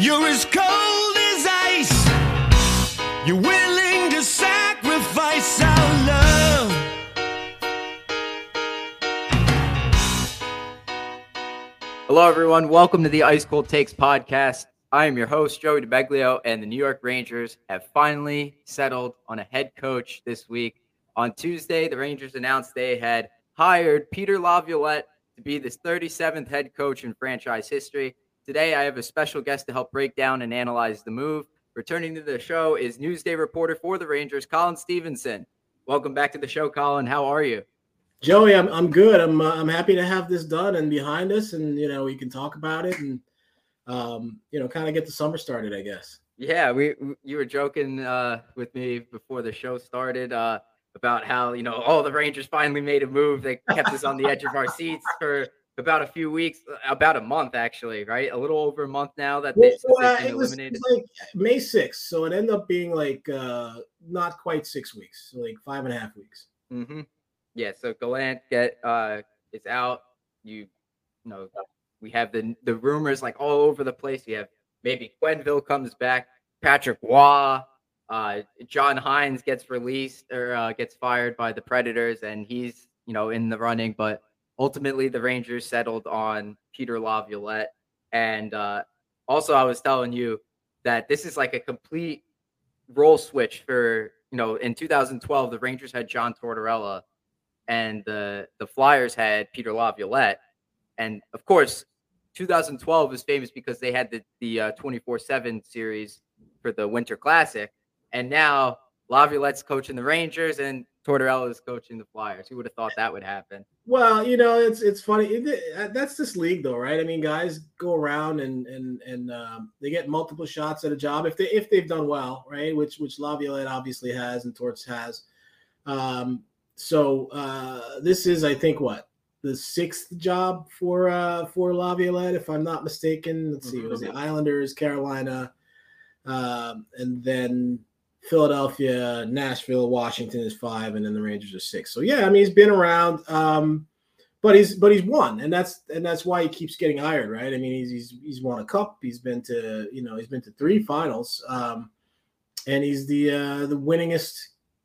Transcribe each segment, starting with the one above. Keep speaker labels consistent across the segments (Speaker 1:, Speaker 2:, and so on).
Speaker 1: You're as cold as ice. You're willing to sacrifice our love.
Speaker 2: Hello, everyone. Welcome to the Ice Cold Takes podcast. I am your host, Joey DeBeglio, and the New York Rangers have finally settled on a head coach this week. On Tuesday, the Rangers announced they had hired Peter Laviolette to be the 37th head coach in franchise history. Today, I have a special guest to help break down and analyze the move. Returning to the show is Newsday reporter for the Rangers, Colin Stephenson. Welcome back to the show, Colin. How are you?
Speaker 3: Joey, I'm I'm good. I'm uh, I'm happy to have this done and behind us, and you know we can talk about it and um, you know kind of get the summer started. I guess.
Speaker 2: Yeah, we you were joking uh, with me before the show started uh, about how you know all the Rangers finally made a move that kept us on the edge of our seats for about a few weeks, about a month actually, right? A little over a month now that they,
Speaker 3: Well, uh, it was,
Speaker 2: eliminated.
Speaker 3: it was like May 6th, so it ended up being like uh, not quite six weeks, so like five and a half weeks.
Speaker 2: Mm-hmm. Yeah, so Gallant get uh is out. You, you know, we have the the rumors like all over the place. You have maybe Quenneville comes back, Patrick Roy, uh, John Hynes gets released or uh, gets fired by the Predators, and he's you know in the running. But ultimately, the Rangers settled on Peter Laviolette, and uh, also I was telling you that this is like a complete role switch for you know in 2012 the Rangers had John Tortorella and the the Flyers had Peter Laviolette, and of course, 2012 is famous because they had the the 24 seven series for the Winter Classic, and now Laviolette's coaching the Rangers and Tortorella is coaching the Flyers. Who would have thought that would happen?
Speaker 3: Well, you know, it's it's funny. It, uh, that's this league, though, right? I mean, guys go around and and and um, they get multiple shots at a job if they if they've done well, right? Which which Laviolette obviously has and Torts has. Um, so uh, this is, I think, what the sixth job for uh, for Laviolette, if I'm not mistaken. Let's see, it was the Islanders, Carolina, um, and then Philadelphia, Nashville, Washington is five, and then the Rangers are six. So yeah, I mean he's been around, um, but he's but he's won, and that's and that's why he keeps getting hired, right? I mean he's he's he's won a cup, he's been to you know he's been to three finals, um, and he's the uh, the winningest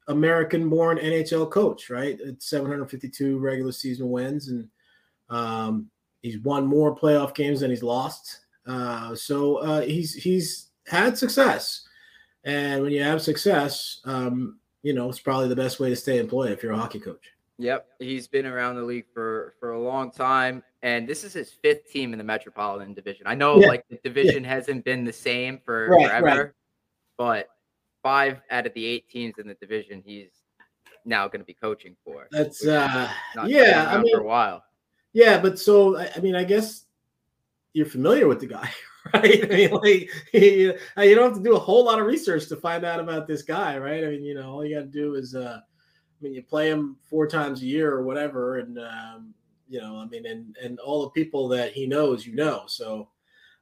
Speaker 3: American-born NHL coach, right? It's 752 regular season wins, and um, he's won more playoff games than he's lost. Uh, so uh, he's he's had success. And when you have success, um, you know, it's probably the best way to stay employed if you're a hockey coach.
Speaker 2: Yep, he's been around the league for for a long time, and this is his fifth team in the Metropolitan Division. I know,
Speaker 3: Yeah,
Speaker 2: like the division hasn't been the same for
Speaker 3: Right,
Speaker 2: forever,
Speaker 3: right.
Speaker 2: but five out of the eight teams in the division, he's now going to be coaching for.
Speaker 3: That's uh yeah, I mean
Speaker 2: for a while.
Speaker 3: yeah, but so I mean I guess you're familiar with the guy, right? I mean, like you, you don't have to do a whole lot of research to find out about this guy, right? I mean, you know, all you got to do is uh I mean, you play him four times a year or whatever, and um, you know, I mean, and and all the people that he knows, you know, so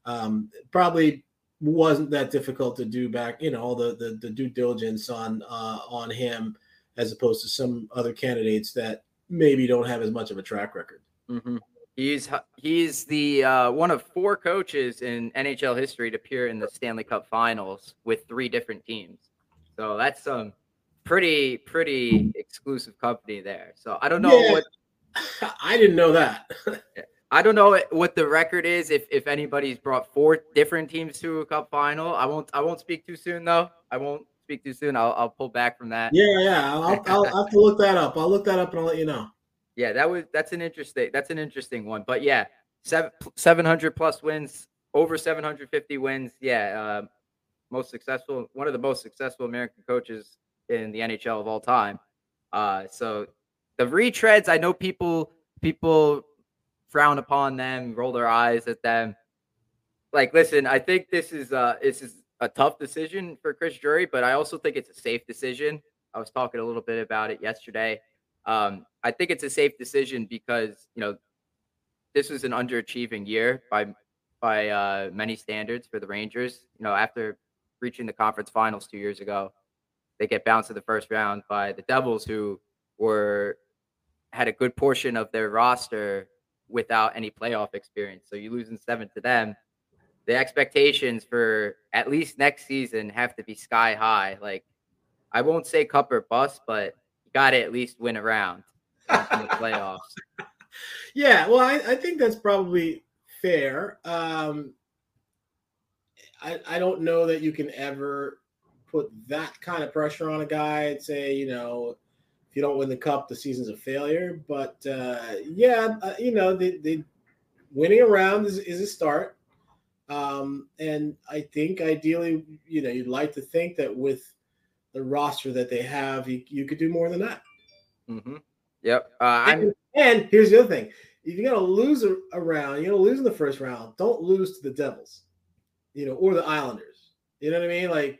Speaker 3: um, probably wasn't that difficult to do back, you know, all the the, the due diligence on uh, on him as opposed to some other candidates that maybe don't have as much of a track record.
Speaker 2: hmm He's he's the uh, one of four coaches in NHL history to appear in the Stanley Cup Finals with three different teams. So that's some pretty pretty exclusive company there. So I don't know
Speaker 3: Yeah.
Speaker 2: what
Speaker 3: I didn't know that.
Speaker 2: I don't know what the record is if if anybody's brought four different teams to a cup final. I won't I won't speak too soon though. I won't speak too soon. I'll I'll pull back from that.
Speaker 3: yeah, yeah, I'll, I'll, I'll have to look that up. I'll look that up and I'll let you know.
Speaker 2: Yeah, that was that's an interesting that's an interesting one. But yeah, seven seven hundred plus wins, over seven hundred fifty wins. Yeah, uh, most successful, one of the most successful American coaches in the NHL of all time. Uh, so the retreads, I know people people frown upon them, roll their eyes at them. Like, listen, I think this is uh this is a tough decision for Chris Drury, but I also think it's a safe decision. I was talking a little bit about it yesterday. Um, I think it's a safe decision because you know this was an underachieving year by by uh, many standards for the Rangers. You know, after reaching the conference finals two years ago, they get bounced in the first round by the Devils, who were had a good portion of their roster without any playoff experience. So you losing seven to them, the expectations for at least next season have to be sky high. Like I won't say cup or bust, but you got to at least win a round the playoffs.
Speaker 3: Yeah, well, I, I think that's probably fair. Um, I I don't know that you can ever put that kind of pressure on a guy and say, you know, if you don't win the cup, the season's a failure. But uh, yeah, uh, you know, they, they winning a round is, is a start. Um, and I think ideally, you know, you'd like to think that with the roster that they have, you, you could do more than that.
Speaker 2: hmm Yep. Uh,
Speaker 3: And, and here's the other thing: if you're gonna lose a, a round, you're gonna lose in the first round. Don't lose to the Devils, you know, or the Islanders. You know what I mean? Like,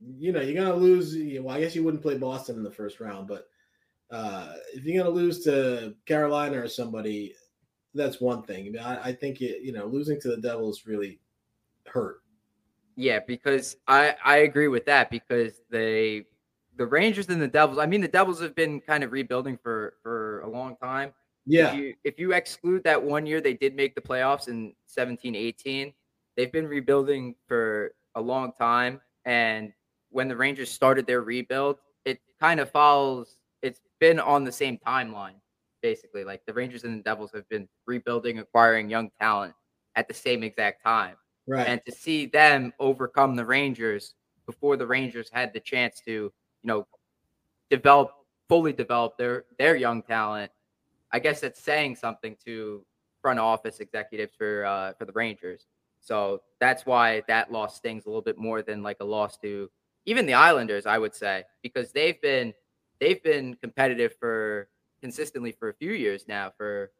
Speaker 3: you know, you're gonna lose. you know, Well, I guess you wouldn't play Boston in the first round, but uh, if you're gonna lose to Carolina or somebody, that's one thing. I, I, I think it, you know, losing to the Devils really hurt.
Speaker 2: Yeah, because I I agree with that because they the Rangers and the Devils. I mean, the Devils have been kind of rebuilding for for a long time.
Speaker 3: Yeah,
Speaker 2: If you, if you exclude that one year they did make the playoffs in 17 18, they've been rebuilding for a long time. And when the Rangers started their rebuild, it kind of follows, it's been on the same timeline, basically. Like the Rangers and the Devils have been rebuilding, acquiring young talent at the same exact time.
Speaker 3: right.
Speaker 2: And to see them overcome the Rangers before the Rangers had the chance to, you know, develop fully develop their their young talent, I guess that's saying something to front office executives for uh, for the Rangers. So that's why that loss stings a little bit more than like a loss to even the Islanders, I would say, because they've been they've been competitive for consistently for a few years now, for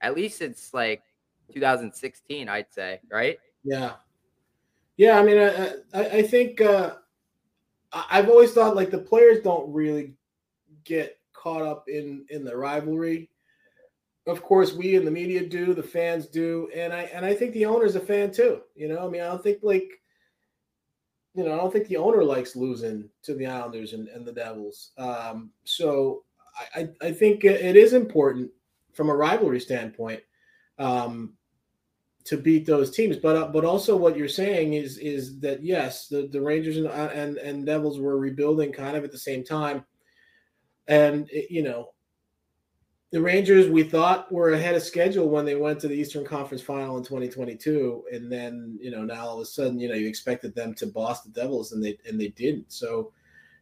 Speaker 2: at least since like 2016, I'd say, right?
Speaker 3: Yeah, yeah. I mean, I I, I think uh, I've always thought like the players don't really get caught up in in the rivalry. Of course, we in the media do, the fans do, and I and I think the owner's a fan too. You know, I mean, I don't think like you know, I don't think the owner likes losing to the Islanders and, and the Devils. Um, so I, I think it is important from a rivalry standpoint. Um, to beat those teams. But uh, but also what you're saying is is that yes, the, the Rangers and, uh, and and Devils were rebuilding kind of at the same time, and it- you know. The Rangers, we thought were ahead of schedule when they went to the Eastern Conference Final in 2022, and then you know now all of a sudden you know you expected them to boss the Devils, and they and they didn't. So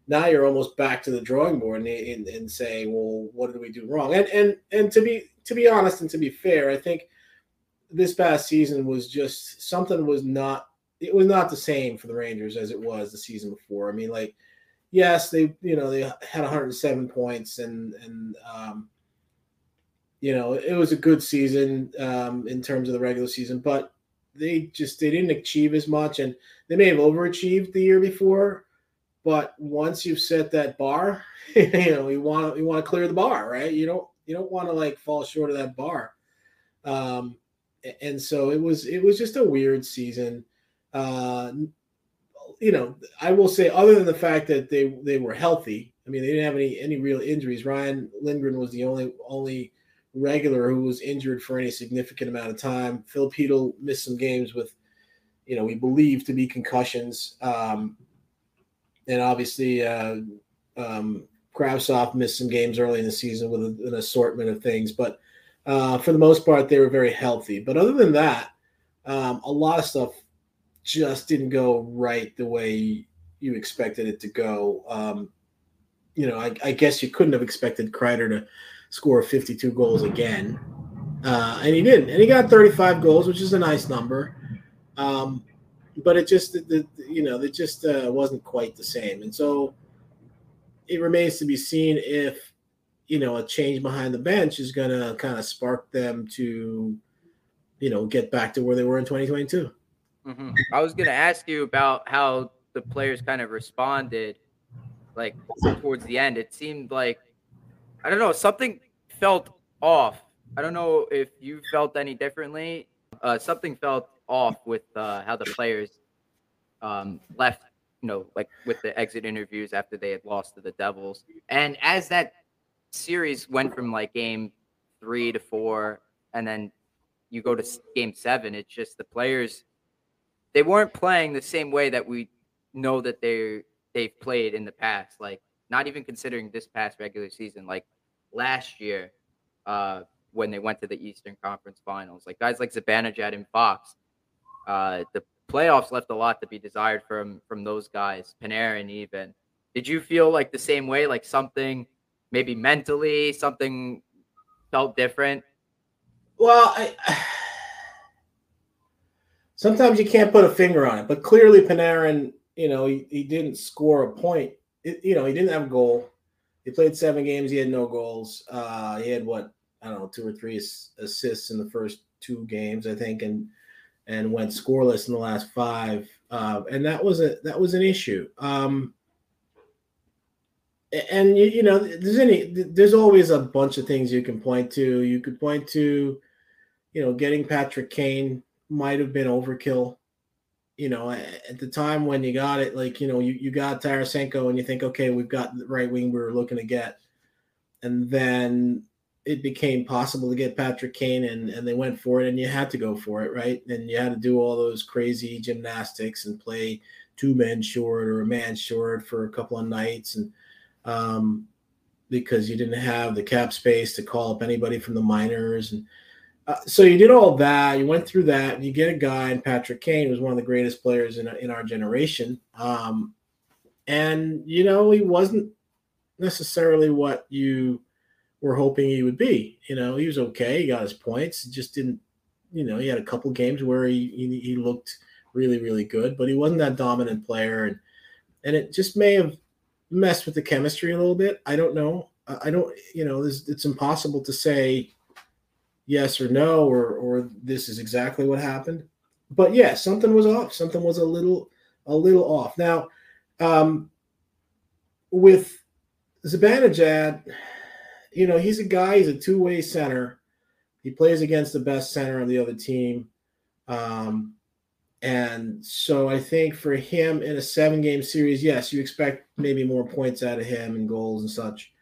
Speaker 3: now you're almost back to the drawing board and, and, and saying, well, what did we do wrong? And and and to be to be honest and to be fair, I think this past season was just something was not it was not the same for the Rangers as it was the season before. I mean, like, yes, they you know they had 107 points and and um, you know it was a good season um, in terms of the regular season, but they just they didn't achieve as much, and they may have overachieved the year before. But once you've set that bar, you know you want you want to clear the bar, right? You don't you don't want to like fall short of that bar. Um, and so it was it was just a weird season. Uh you know i will say other than the fact that they they were healthy i mean they didn't have any any real injuries. Ryan lindgren was the only only regular who was injured for any significant amount of time. Phil missed some games with you know we believe to be concussions. Um and obviously uh um Kravtsov missed some games early in the season with a, an assortment of things. But uh, for the most part, they were very healthy. But other than that, um, a lot of stuff just didn't go right the way you expected it to go. Um, you know, I, I, guess you couldn't have expected Kreider to score 52 goals again. Uh, and he didn't. And he got 35 goals, which is a nice number. Um, but it just, you know, it just uh, wasn't quite the same. And so it remains to be seen if you know, a change behind the bench is going to kind of spark them to, you know, get back to where they were in 2022.
Speaker 2: Mm-hmm. I was going to ask you about how the players kind of responded, like towards the end. It seemed like, I don't know, something felt off. I don't know if you felt any differently. Uh, something felt off with uh, how the players um, left, you know, like with the exit interviews after they had lost to the Devils. And as that series went from like game three to four, and then you go to game seven, it's just the players they weren't playing the same way that we know that they they've played in the past. Like not even considering this past regular season, like last year, uh, when they went to the Eastern Conference Finals, like guys like Zibanejad and Fox, uh, the playoffs left a lot to be desired from from those guys. Panarin even. Did you feel like the same way? Like something, maybe mentally, something felt different.
Speaker 3: Well, I, sometimes you can't put a finger on it, but clearly Panarin, you know, he, he didn't score a point. It, you know, he didn't have a goal. He played seven games. He had no goals. Uh, he had what I don't know, two or three assists in the first two games, I think, and and went scoreless in the last five. Uh, and that was a that was an issue. Um, and you, you know, there's any there's always a bunch of things you can point to. You could point to, you know, getting Patrick Kane might have been overkill. You know, at the time when you got it, like you know, you, you got Tarasenko and you think, okay, we've got the right wing we were looking to get, and then it became possible to get Patrick Kane and, and they went for it and you had to go for it, right? And you had to do all those crazy gymnastics and play two men short or a man short for a couple of nights and um, because you didn't have the cap space to call up anybody from the minors and uh, so you did all that. You went through that, and you get a guy, and Patrick Kane was one of the greatest players in in our generation. Um, and you know he wasn't necessarily what you were hoping he would be. You know, he was okay. He got his points. Just didn't. You know, he had a couple games where he, he he looked really really good, but he wasn't that dominant player, and and it just may have messed with the chemistry a little bit. I don't know. I don't. You know, it's impossible to say yes or no or or this is exactly what happened. But yeah, something was off. Something was a little a little off. Now, um, with Zibanejad, you know, he's a guy, he's a two way center. He plays against the best center on the other team. Um, and so I think for him in a seven game series, yes, you expect maybe more points out of him and goals and such.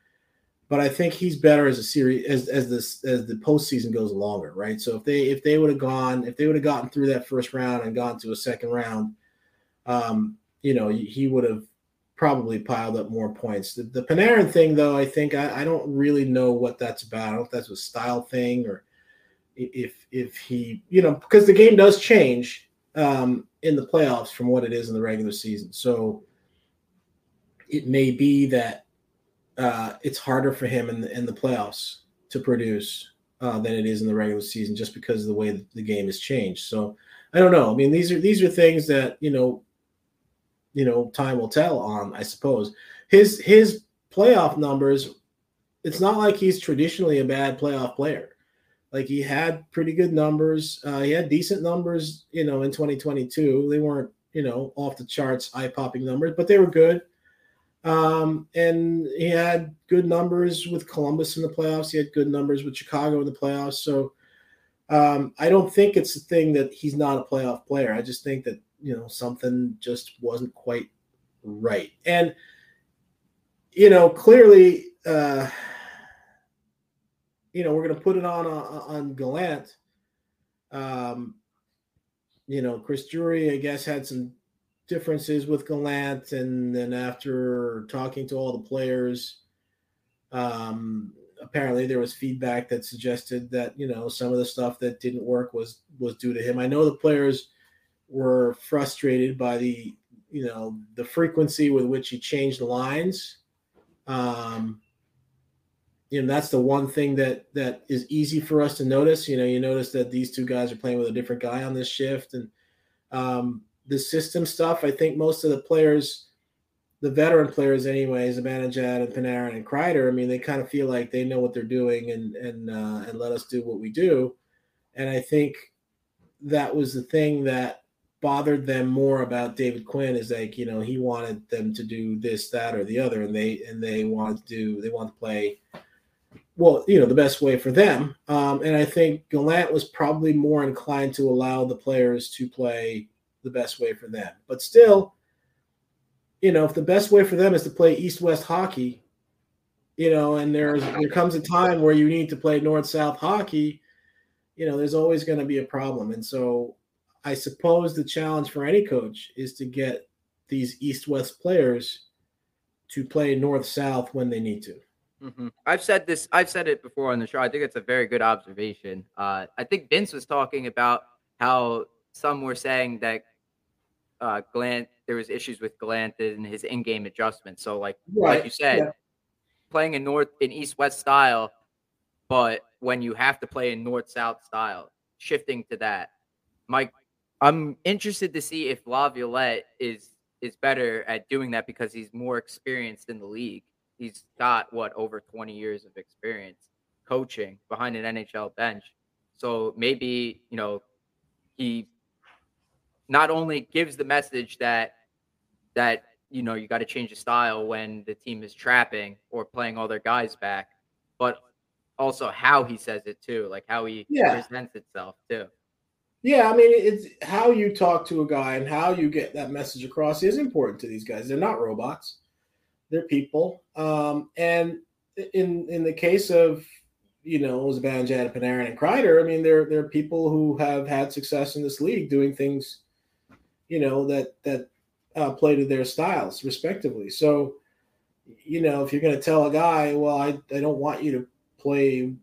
Speaker 3: But I think he's better as a series as as this as the postseason goes longer, right? So if they if they would have gone if they would have gotten through that first round and gone to a second round, um, you know, he would have probably piled up more points. The, the Panarin thing, though, I think I, I, don't really know what that's about. I don't know if that's a style thing or if if he, you know, because the game does change um, in the playoffs from what it is in the regular season. So it may be that uh, it's harder for him in the, in the playoffs to produce uh, than it is in the regular season, just because of the way the game has changed. So I don't know. I mean, these are these are things that you know you know time will tell on i suppose his his playoff numbers it's not like he's traditionally a bad playoff player like he had pretty good numbers. Uh, he had decent numbers you know in 2022 they weren't you know off the charts eye-popping numbers but they were good. Um, and he had good numbers with columbus in the playoffs. He had good numbers with chicago in the playoffs. So um, i don't think it's a thing that he's not a playoff player. I just think that you know something just wasn't quite right. And you know clearly uh you know we're going to put it on on gallant um you know chris drury i guess had some differences with gallant and then after talking to all the players um apparently there was feedback that suggested that you know some of the stuff that didn't work was was due to him i know the players were frustrated by the you know the frequency with which he changed lines. Um, you know that's the one thing that that is easy for us to notice. You know, you notice that these two guys are playing with a different guy on this shift, and um, the system stuff. I think most of the players, the veteran players, anyways, Zibanejad and Panarin and Kreider. I mean, they kind of feel like they know what they're doing and and uh, and let us do what we do. And I think that was the thing that bothered them more about David Quinn is like, you know, he wanted them to do this, that, or the other, and they and they wanted to do they want to play well, you know, the best way for them. Um, and I think Gallant was probably more inclined to allow the players to play the best way for them. But still, you know, if the best way for them is to play East-West hockey, you know, and there's there comes a time where you need to play North-South hockey you know, there's always going to be a problem. And so I suppose the challenge for any coach is to get these East West players to play North South when they need to.
Speaker 2: Mm-hmm. I've said this. I've said it before on the show. I think it's a very good observation. Uh, I think Vince was talking about how some were saying that uh, Gallant there was issues with Gallant and his in-game adjustments. So, like right. like you said, yeah. playing in north in east-west style, but when you have to play in north-south style, shifting to that. Mike, I'm interested to see if Laviolette is is better at doing that because he's more experienced in the league he's got what over 20 years of experience coaching behind an NHL bench. So maybe, you know, he not only gives the message that that you know you got to change the style when the team is trapping or playing all their guys back, but also how he says it too, like how he yeah. presents itself too.
Speaker 3: Yeah, I mean, it's how you talk to a guy and how you get that message across is important to these guys. They're not robots they're people. Um, and in in the case of you know Zibanejad, Panarin, and Kreider, I mean, they're they're people who have had success in this league doing things, you know, that that uh, play to their styles respectively. So, you know, if you're going to tell a guy, well, I I don't want you to play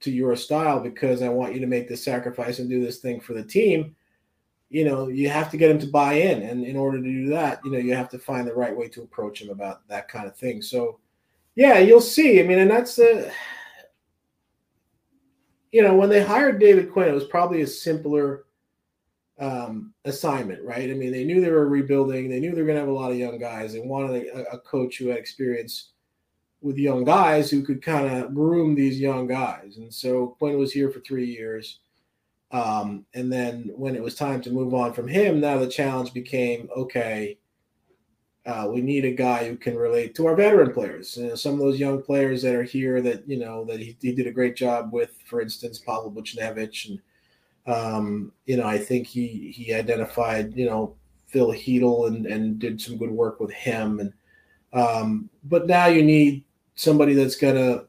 Speaker 3: to your style because I want you to make this sacrifice and do this thing for the team you know, you have to get him to buy in. And in order to do that, you know, you have to find the right way to approach him about that kind of thing. So, yeah, you'll see. I mean, and that's the, you know, when they hired David Quinn, it was probably a simpler um, assignment, right? I mean, they knew they were rebuilding. They knew they were going to have a lot of young guys. They wanted a, a coach who had experience with young guys who could kind of groom these young guys. And so Quinn was here for three years um, and then when it was time to move on from him, now the challenge became okay. Uh, we need a guy who can relate to our veteran players. You know, some of those young players that are here that you know that he, he did a great job with, for instance, Pavel Buchnevich, and um, you know I think he he identified you know Phil Chytil and and did some good work with him. And um, but now you need somebody that's gonna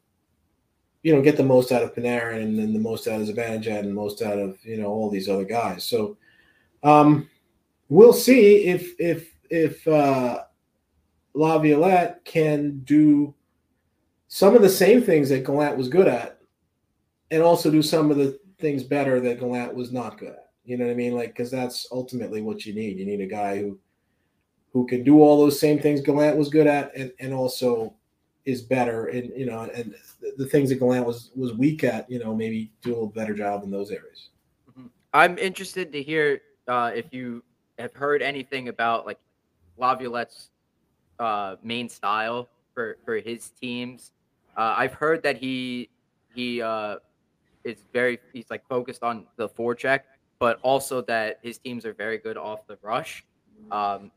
Speaker 3: you know, get the most out of Panarin and then the most out of Zibanejad and the most out of, you know, all these other guys. So um, we'll see if if if uh, Laviolette can do some of the same things that Gallant was good at and also do some of the things better that Gallant was not good at. You know what I mean? Like, because that's ultimately what you need. You need a guy who who can do all those same things Gallant was good at and, and also is better. And you know and the things that Gallant was was weak at you know maybe do a little better job in those areas.
Speaker 2: Mm-hmm. i'm interested to hear uh, if you have heard anything about like laviolette's uh, main style for for his teams. Uh, i've heard that he he uh, is very he's like focused on the forecheck but also that his teams are very good off the rush. Um,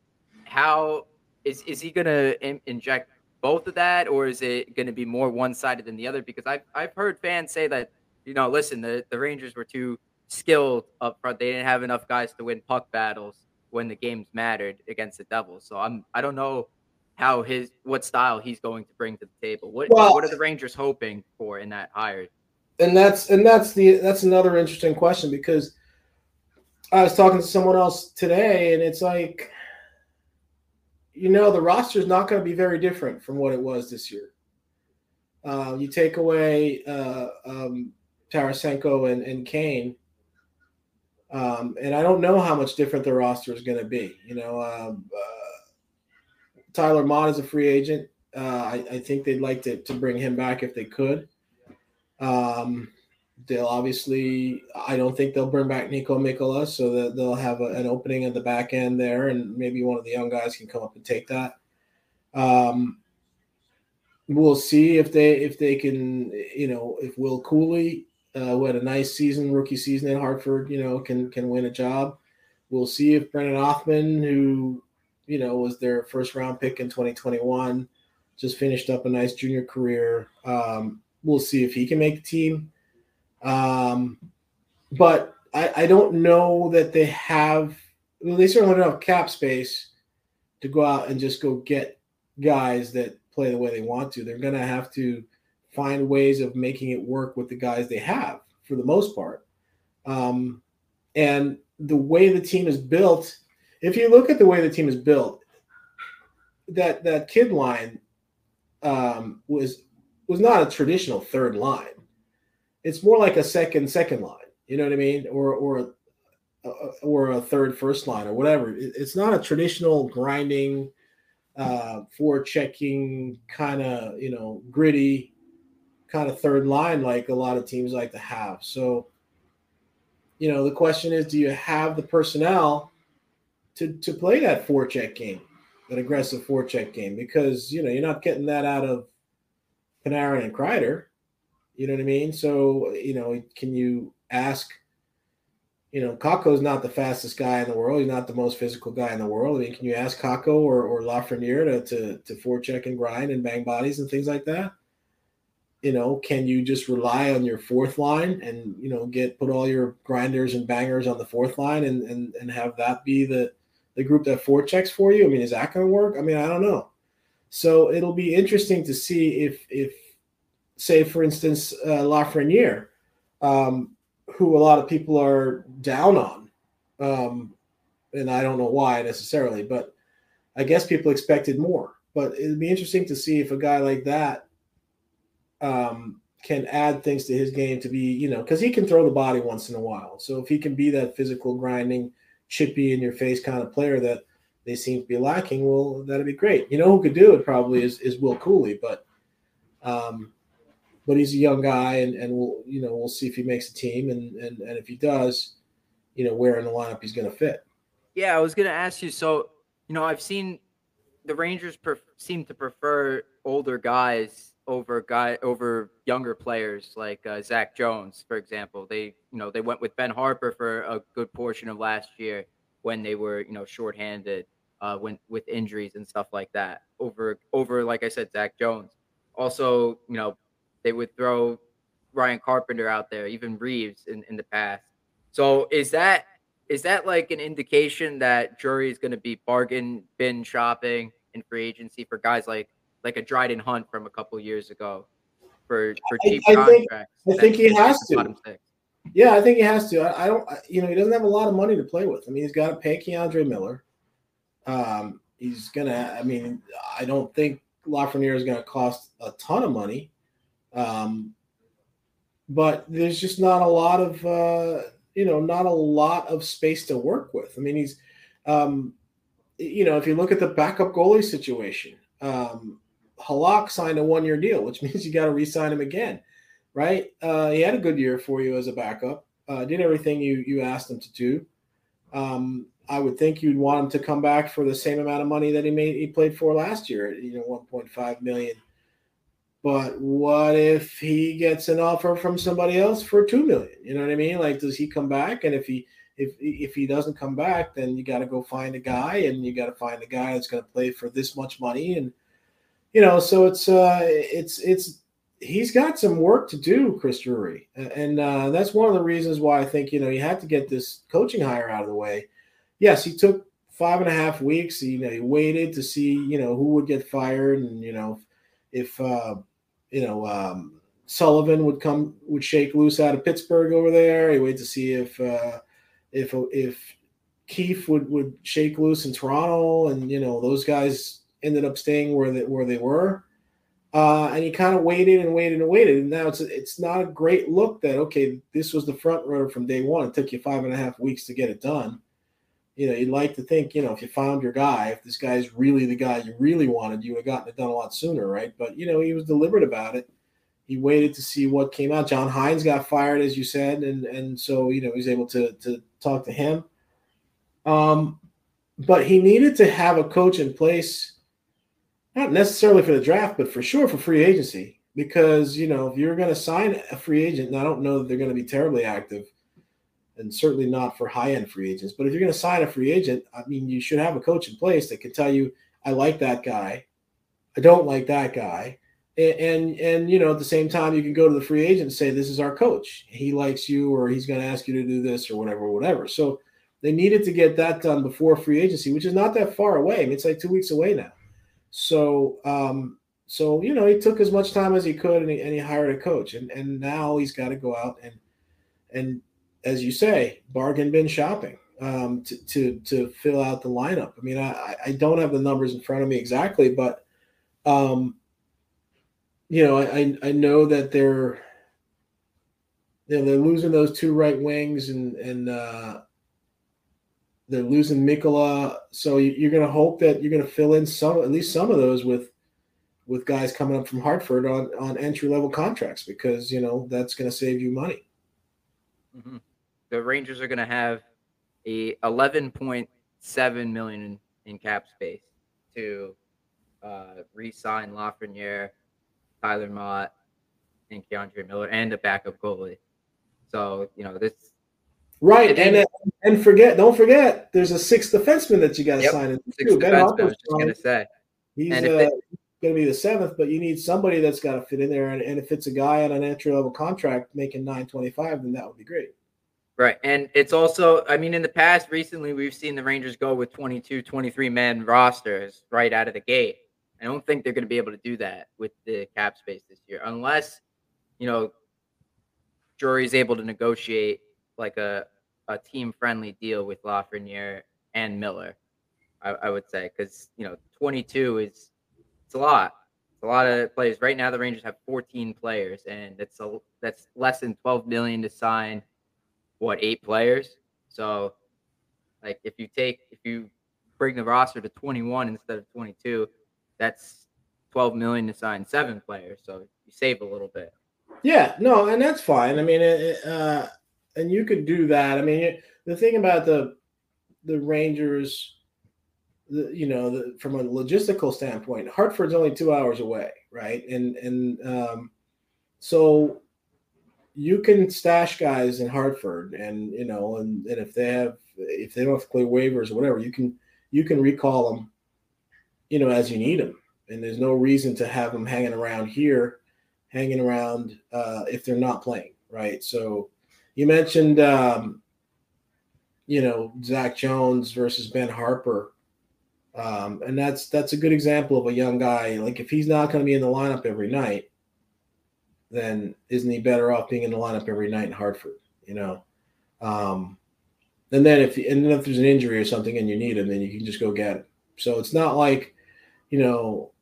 Speaker 2: how is is he going to in- inject both of that, or is it going to be more one sided than the other? Because I've I've heard fans say that you know, listen, the the Rangers were too skilled up front. They didn't have enough guys to win puck battles when the games mattered against the Devils. So I'm I don't know how his what style he's going to bring to the table. What well, what are the Rangers hoping for in that hire?
Speaker 3: And that's and that's the that's another interesting question because I was talking to someone else today, and it's like you know, the roster is not going to be very different from what it was this year. Uh, you take away uh, um, Tarasenko and, and Kane, um, and I don't know how much different the roster is going to be. You know, um, uh, Tyler Motte is a free agent. Uh, I, I, think they'd like to, to bring him back if they could. Um, they'll obviously i don't think they'll bring back Niko Mikkola so that they'll have a, an opening at the back end there and maybe one of the young guys can come up and take that. Um, we'll see if they if they can you know if will cooley uh, who had a nice season rookie season in hartford you know can can win a job. We'll see if brennan othmann who you know was their first round pick in 2021 just finished up a nice junior career um, we'll see if he can make the team um, but I, I don't know that they have. Well, they certainly don't have cap space to go out and just go get guys that play the way they want to. They're going to have to find ways of making it work with the guys they have for the most part. Um, and the way the team is built, if you look at the way the team is built, that that kid line um, was was not a traditional third line. It's more like a second second line. You know what I mean? Or or or a third first line or whatever. It's not a traditional grinding, uh, forechecking kind of you know gritty kind of third line like a lot of teams like to have. So, you know, the question is, do you have the personnel to to play that forecheck game, that aggressive forecheck game? Because you know you're not getting that out of Panarin and Kreider. You know what I mean? So, you know, can you ask? You know, Kakko's not the fastest guy in the world. He's not the most physical guy in the world. I mean, can you ask Kakko or, or Lafreniere to, to, to forecheck and grind and bang bodies and things like that? you know, can you just rely on your fourth line and you know get put all your grinders and bangers on the fourth line and and, and have that be the the group that forechecks for you? I mean, is that going to work? I mean, I don't know. So it'll be interesting to see if if say for instance uh, Lafreniere, um, who a lot of people are down on, um, and I don't know why necessarily, but I guess people expected more. But it'd be interesting to see if a guy like that um, can add things to his game to be, you know, because he can throw the body once in a while. So if he can be that physical, grinding, chippy in your face kind of player that they seem to be lacking, well, that'd be great. You know who could do it probably is, is Will Cooley, but um, but he's a young guy, and and we'll you know we'll see if he makes a team, and and and if he does, you know where in the lineup he's going to fit.
Speaker 2: Yeah, I was going to ask you. So you know, I've seen the Rangers seem to prefer older guys over guy over younger players like uh, Zach Jones, for example. They you know they went with Ben Harpur for a good portion of last year when they were you know shorthanded, uh, when with injuries and stuff like that. Over over like I said, Zach Jones. Also, you know, they would throw Ryan Carpenter out there, even Reeves in, in the past. So is that is that like an indication that Drury is going to be bargain bin shopping in free agency for guys like like a Dryden Hunt from a couple years ago for for cheap
Speaker 3: I, I
Speaker 2: contracts.
Speaker 3: Think, I think he has to. Yeah, I think he has to. I, I, don't. You know, he doesn't have a lot of money to play with. I mean, he's got to pay K'Andre Miller. Um, he's gonna. I mean, I don't think Lafreniere is going to cost a ton of money. Um, but there's just not a lot of uh, you know, not a lot of space to work with. I mean, he's, um, you know, if you look at the backup goalie situation, um, Halak signed a one year deal, which means you got to re sign him again, right? Uh, he had a good year for you as a backup, uh, did everything you, you asked him to do. Um, I would think you'd want him to come back for the same amount of money that he made he played for last year, you know, 1.5 million. But what if he gets an offer from somebody else for two million? You know what I mean? Like, does he come back? And if he if if he doesn't come back, then you got to go find a guy, and you got to find a guy that's going to play for this much money, and you know, so it's uh, it's it's he's got some work to do, Chris Drury, and uh, that's one of the reasons why I think you know you had to get this coaching hire out of the way. Yes, he took five and a half weeks. You know, he waited to see you know who would get fired, and you know if uh, you know um, Sullivan would come would shake loose out of Pittsburgh over there. He waited to see if uh, if if Keefe would would shake loose in Toronto, and you know those guys ended up staying where they where they were. Uh, and he kind of waited and waited and waited. And now it's it's not a great look that okay, this was the front runner from day one. It took you five and a half weeks to get it done. You know, you'd like to think, you know, if you found your guy, if this guy is really the guy you really wanted, you would have gotten it done a lot sooner, right? But you know, he was deliberate about it. He waited to see what came out. John Hynes got fired, as you said, and and so you know he was able to to talk to him. Um, but he needed to have a coach in place not necessarily for the draft, but for sure for free agency. Because you know, if you're going to sign a free agent, and I don't know that they're going to be terribly active, and certainly not for high end free agents. But if you're going to sign a free agent, I mean, you should have a coach in place that can tell you, I like that guy, I don't like that guy, and and, and you know, at the same time, you can go to the free agent and say, this is our coach. He likes you, or he's going to ask you to do this, or whatever, whatever. So they needed to get that done before free agency, which is not that far away. I mean, it's like two weeks away now. So, um, so you know, he took as much time as he could, and he, and he hired a coach, and and now he's got to go out and and as you say, bargain bin shopping um, to, to to fill out the lineup. I mean, I, I don't have the numbers in front of me exactly, but um, you know, I I know that they're you know, they're losing those two right wings and and uh, they're losing Mikkola, So you, are going to hope that you're going to fill in some at least some of those with with guys coming up from Hartford on on entry level contracts because you know that's going to save you money.
Speaker 2: Mm-hmm. The Rangers are going to have a 11.7 million in, in cap space to uh, re-sign Lafreniere, Tyler Motte, and K'Andre Miller, and a backup goalie. So you know this.
Speaker 3: Right, and and, and forget, don't forget, there's a sixth defenseman that you got to yep, sign in
Speaker 2: too. Ben defenseman, I was just gonna say.
Speaker 3: He's uh, going to be the seventh, but you need somebody that's got to fit in there. And, and if it's a guy on an entry level contract making nine twenty five, then that would be great.
Speaker 2: Right. And it's also, I mean, in the past, recently, we've seen the Rangers go with 22, 23 man rosters right out of the gate. I don't think they're going to be able to do that with the cap space this year, unless, you know, Drury's able to negotiate like a, a team friendly deal with Lafreniere and Miller, I, I would say, because, you know, 22 is, it's a lot. It's a lot of players. Right now, the Rangers have 14 players, and it's a, that's less than 12 million to sign what eight players. So, like if you take if you bring the roster to 21 instead of 22, that's 12 million to sign seven players. So you save a little bit.
Speaker 3: Yeah, no, and that's fine. I mean, it, uh, and you could do that. I mean, the thing about the the Rangers, the, you know, the, from a logistical standpoint, Hartford's only two hours away, right? And and um, so you can stash guys in Hartford, and you know, and, and if they have if they don't have to clear waivers or whatever, you can you can recall them, you know, as you need them, and there's no reason to have them hanging around here, hanging around uh, if they're not playing, right? So, you mentioned, um, you know, Zach Jones versus Ben Harpur, Um, and that's that's a good example of a young guy. Like if he's not going to be in the lineup every night, then isn't he better off being in the lineup every night in Hartford? You know, um, and then if and then if there's an injury or something and you need him, then you can just go get him. So it's not like, you know,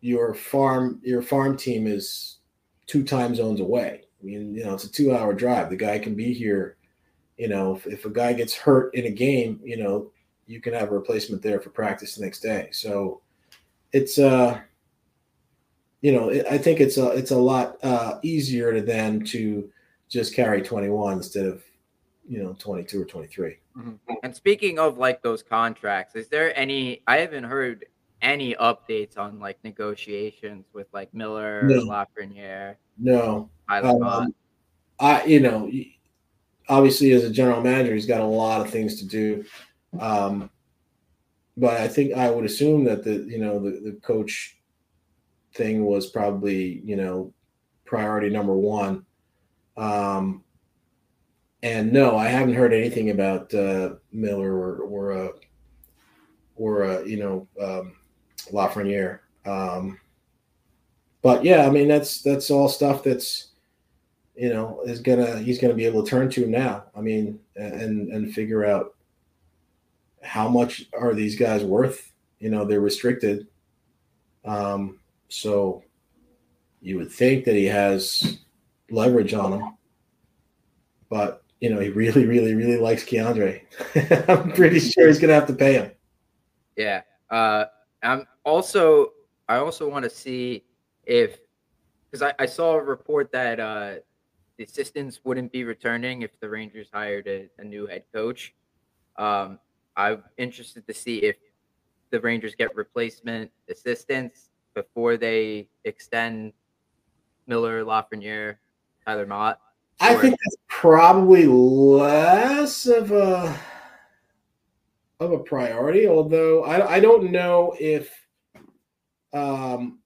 Speaker 3: your farm your farm team is two time zones away. I mean, you know, it's a two hour drive. The guy can be here. You know, if, if a guy gets hurt in a game, you know, you can have a replacement there for practice the next day. So it's uh you know, I think it's a it's a lot uh, easier to them to just carry 21 instead of you know 22 or 23.
Speaker 2: Mm-hmm. And speaking of like those contracts, is there any? I haven't heard any updates on like negotiations with like Miller, no. Lafreniere.
Speaker 3: No, um, I you know, obviously as a general manager, he's got a lot of things to do. Um, but I think I would assume that the you know the, the coach thing was probably you know priority number one. Um, and no, I haven't heard anything about uh, Miller or or uh, or uh, you know um, Lafreniere. Um, but yeah, I mean that's that's all stuff that's you know is gonna he's gonna be able to turn to now. I mean, and and figure out how much are these guys worth. You know, they're restricted. Um, so you would think that he has leverage on him, but you know he really, really, really likes K'Andre. I'm pretty sure he's gonna have to pay him.
Speaker 2: Yeah. Uh, I'm also. I also want to see if because I, I, saw a report that uh, the assistants wouldn't be returning if the Rangers hired a, a new head coach. Um, I'm interested to see if the Rangers get replacement assistants before they extend Miller, Lafreniere, Tyler Motte?
Speaker 3: I think that's probably less of a of a priority. Although I, I don't know if um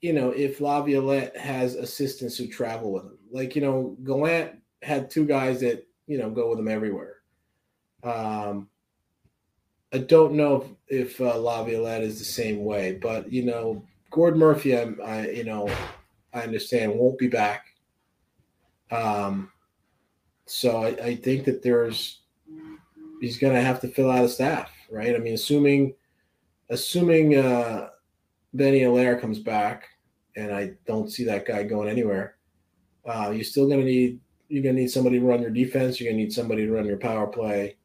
Speaker 3: you know if Laviolette has assistants who travel with him. Like you know, Gallant had two guys that you know go with him everywhere. Um, I don't know if, uh, Laviolette is the same way, but you know, Gord Murphy, I, I you know, I understand won't be back. Um, so I, I think that there's he's going to have to fill out a staff, right? I mean, assuming assuming uh, Benny Allaire comes back, and I don't see that guy going anywhere. Uh, you're still going to need you're going to need somebody to run your defense. You're going to need somebody to run your power play,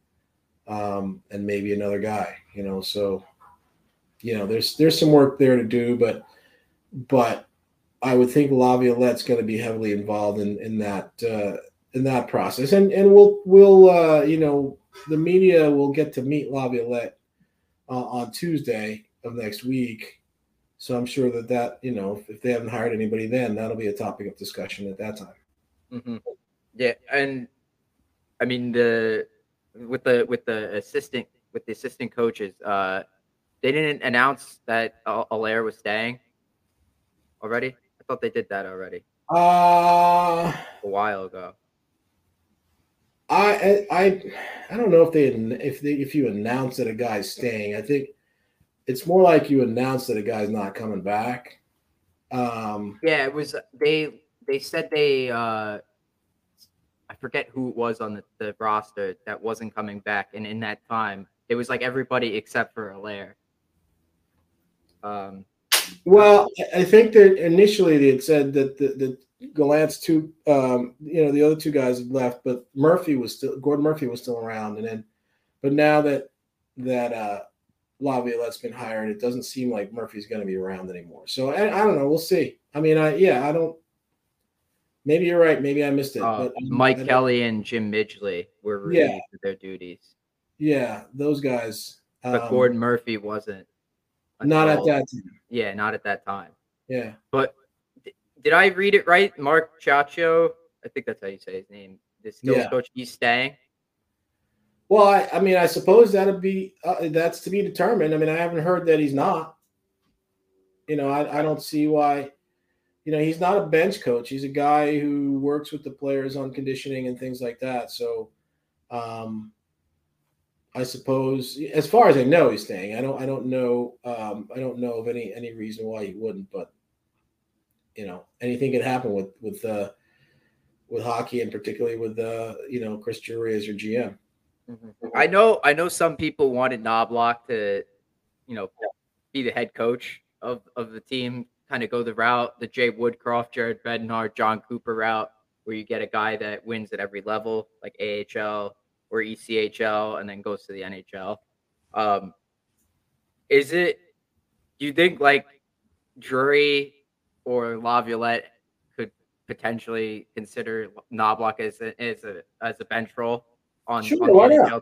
Speaker 3: um, and maybe another guy. You know, so you know there's there's some work there to do, but but I would think Laviolette's going to be heavily involved in in that uh, in that process, and and we'll we'll uh, you know the media will get to meet Laviolette uh, on Tuesday of next week. So I'm sure that that you know if they haven't hired anybody then that'll be a topic of discussion at that time.
Speaker 2: Mm-hmm. Yeah, and I mean the with the with the assistant with the assistant coaches, uh, they didn't announce that Allaire was staying already. I thought they did that already.
Speaker 3: Uh
Speaker 2: a while ago.
Speaker 3: I I I don't know if they if they if you announce that a guy's staying. I think it's more like you announce that a guy's not coming back. Um,
Speaker 2: yeah, it was they they said they uh forget who it was on the, the roster that wasn't coming back, and in that time it was like everybody except for Allaire. Um,
Speaker 3: well, I think that initially they had said that the, the Gallant's two, um, you know, the other two guys had left, but Murphy was still Gordon Murphy was still around, and then, but now that that uh, Laviolette's been hired, it doesn't seem like Murphy's going to be around anymore. So I, I, don't know. We'll see. I mean, I yeah, I don't. Maybe you're right. Maybe I missed it.
Speaker 2: Uh, but Mike Kelly and Jim Midgley were relieved yeah. of their duties.
Speaker 3: Yeah, those guys.
Speaker 2: But um, Gordon Murphy wasn't.
Speaker 3: Not at that time.
Speaker 2: Yeah, not at that time.
Speaker 3: Yeah.
Speaker 2: But did I read it right? Mark Chacho, I think that's how you say his name. The skills yeah. coach, he's staying.
Speaker 3: Well, I, I mean, I suppose that'll be uh, that's to be determined. I mean, I haven't heard that he's not. You know, I, I don't see why. You know, he's not a bench coach. He's a guy who works with the players on conditioning and things like that. So, um, I suppose, as far as I know, he's staying. I don't. I don't know. Um, I don't know of any any reason why he wouldn't. But you know anything can happen with with uh, with hockey and particularly with uh, you know Chris Drury as your GM.
Speaker 2: Mm-hmm. I know I know some people wanted Knoblauch to you know be the head coach of of the team, kind of go the route the Jay Woodcroft, Jared Bednar, John Cooper route, where you get a guy that wins at every level, like AHL or ECHL, and then goes to the NHL. Um, is it? Do you think like Drury or Laviolette could potentially consider Knoblauch as a, as a as a bench role on,
Speaker 3: sure,
Speaker 2: on the NHL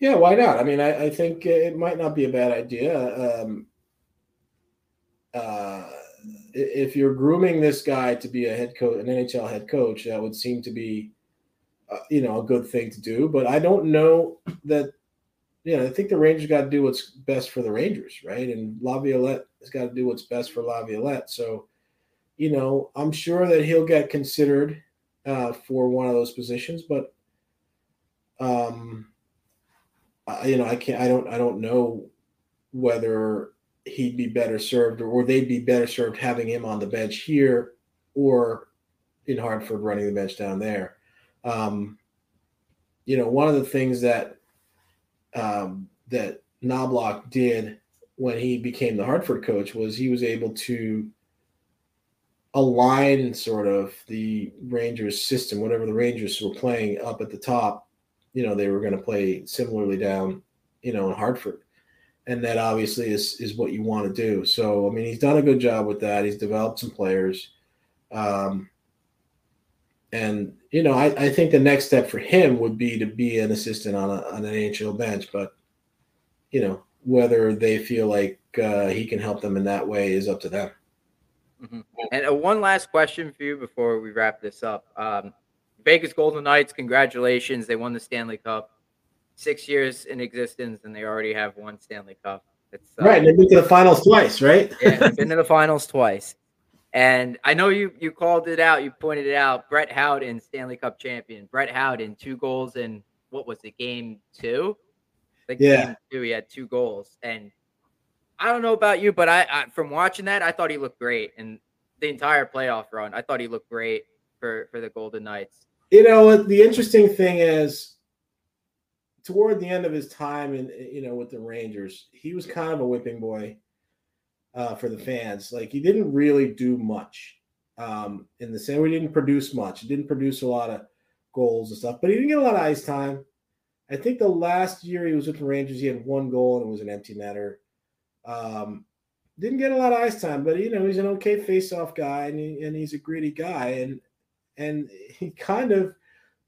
Speaker 3: Yeah, why not? I mean, I, I think it might not be a bad idea. Um, uh, if you're grooming this guy to be a head coach, an NHL head coach, that would seem to be, uh, you know, a good thing to do. But I don't know that. You know, I think the Rangers got to do what's best for the Rangers, right? And Laviolette has got to do what's best for Laviolette. So, you know, I'm sure that he'll get considered uh, for one of those positions, but um, you know, I can't, I don't, I don't know whether he'd be better served or, they'd be better served having him on the bench here or in Hartford running the bench down there. Um, you know, one of the things that um, that Knoblauch did when he became the Hartford coach was he was able to align sort of the Rangers system, whatever the Rangers were playing up at the top, you know, they were going to play similarly down, you know, in Hartford. And that obviously is is what you want to do. So I mean, he's done a good job with that. He's developed some players. Um, and you know, I, I think the next step for him would be to be an assistant on, a, on an NHL bench. But you know, whether they feel like uh, he can help them in that way is up to them.
Speaker 2: Mm-hmm. And uh, one last question for you before we wrap this up. Um, Vegas Golden Knights, congratulations! They won the Stanley Cup. Six years in existence, and they already have one Stanley Cup.
Speaker 3: It's uh, right. They've been to the finals twice, right?
Speaker 2: yeah, they've been to the finals twice. And I know you you called it out, you pointed it out. Brett Howden, Stanley Cup champion. Brett Howden, two goals in what was it, game two? Like
Speaker 3: yeah.
Speaker 2: game two, he had two goals. And I don't know about you, but I, I from watching that, I thought he looked great. And the entire playoff run, I thought he looked great for for the Golden Knights.
Speaker 3: You know, the interesting thing is toward the end of his time and you know with the Rangers, he was kind of a whipping boy uh, for the fans. Like he didn't really do much um, in the same. We didn't produce much. He didn't produce a lot of goals and stuff, but he didn't get a lot of ice time. I think the last year he was with the Rangers, he had one goal and it was an empty netter. Um, didn't get a lot of ice time, but you know he's an okay face-off guy and, he, and he's a gritty guy, and and he kind of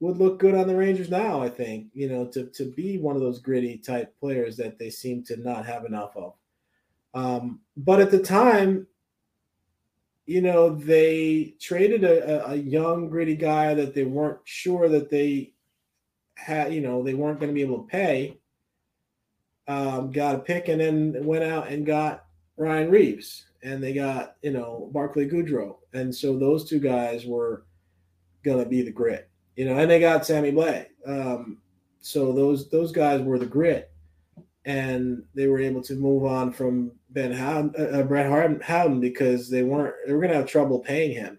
Speaker 3: would look good on the Rangers now. I think you know to to be one of those gritty type players that they seem to not have enough of. Um, but at the time, you know, they traded a, a, young, gritty guy that they weren't sure that they had, you know, they weren't going to be able to pay. Um, got a pick and then went out and got Ryan Reaves and they got, you know, Barclay Goodrow. And so those two guys were to be the grit, you know, and they got Sammy Blais. Um, so those those guys were the grit and they were able to move on from Ben Howden, uh, uh Brett Howden because they weren't they were to have trouble paying him.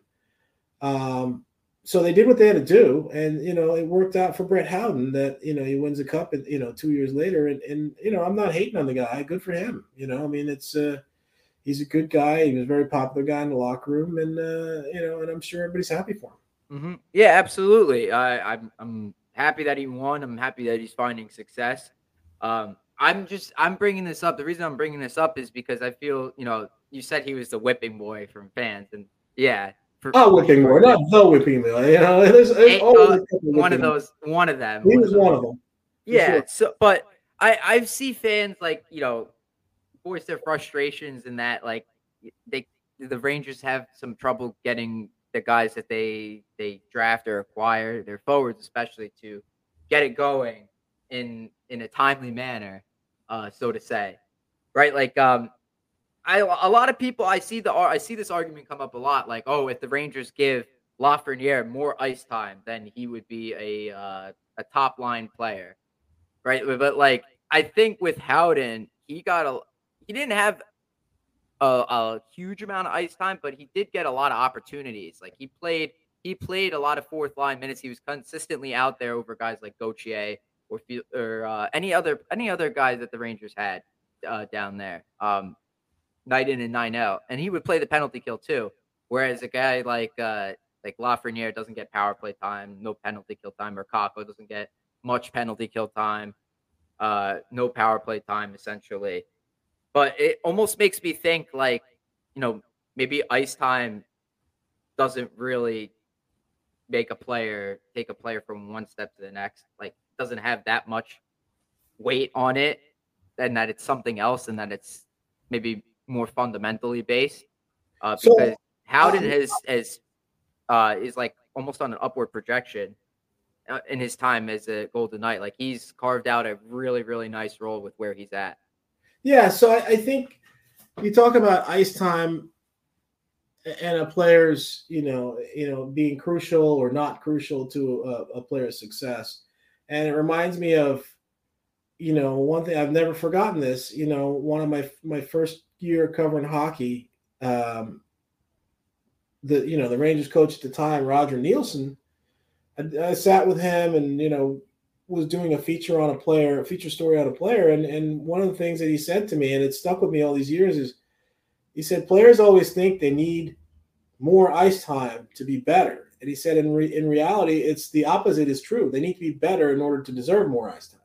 Speaker 3: Um, so they did what they had to do, and you know it worked out for Brett Howden that you know he wins a cup, and you know two years later, and and you know I'm not hating on the guy. Good for him. You know, I mean it's uh, he's a good guy. He was a very popular guy in the locker room, and uh, you know, and I'm sure everybody's happy for him.
Speaker 2: Mm-hmm. Yeah, absolutely. I, I'm I'm happy that he won. I'm happy that he's finding success. Um, I'm just I'm bringing this up. The reason I'm bringing this up is because I feel you know you said he was the whipping boy from fans, and yeah,
Speaker 3: for, oh, whipping boy, not the whipping boy. You know, there's, there's
Speaker 2: uh, one of those, one of them.
Speaker 3: He was one of them.
Speaker 2: Yeah. Sure. So, but I I see fans like you know voice their frustrations in that like they the Rangers have some trouble getting the guys that they they draft or acquire their forwards especially to get it going in in a timely manner, uh, so to say, right? Like, um, I a lot of people I see the I see this argument come up a lot, like, oh, if the Rangers give Lafreniere more ice time, then he would be a uh, a top line player, right? But like, I think with Howden, he got a he didn't have a, a huge amount of ice time, but he did get a lot of opportunities. Like he played he played a lot of fourth line minutes. He was consistently out there over guys like Gauthier or or uh, any other any other guys that the Rangers had uh, down there, um, night in and night out, and he would play the penalty kill too. Whereas a guy like uh, like Lafreniere doesn't get power play time, no penalty kill time, or Kakko doesn't get much penalty kill time, uh, no power play time essentially. But it almost makes me think like, you know, maybe ice time doesn't really make a player take a player from one step to the next. Like doesn't have that much weight on it and that it's something else and that it's maybe more fundamentally based. Uh, because so, Howden um, has has uh, is like almost on an upward projection uh, in his time as a Golden Knight. Like he's carved out a really really nice role with where he's at.
Speaker 3: Yeah, so I, I think you talk about ice time. and a player's you know you know being crucial or not crucial to a, a player's success and it reminds me of you know one thing i've never forgotten this you know one of my my first year covering hockey um the you know the rangers coach at the time roger Neilson I, I sat with him and you know was doing a feature on a player a feature story on a player and and one of the things that he said to me and it stuck with me all these years is he said players always think they need more ice time to be better. And he said in re- in reality, it's the opposite is true. They need to be better in order to deserve more ice time.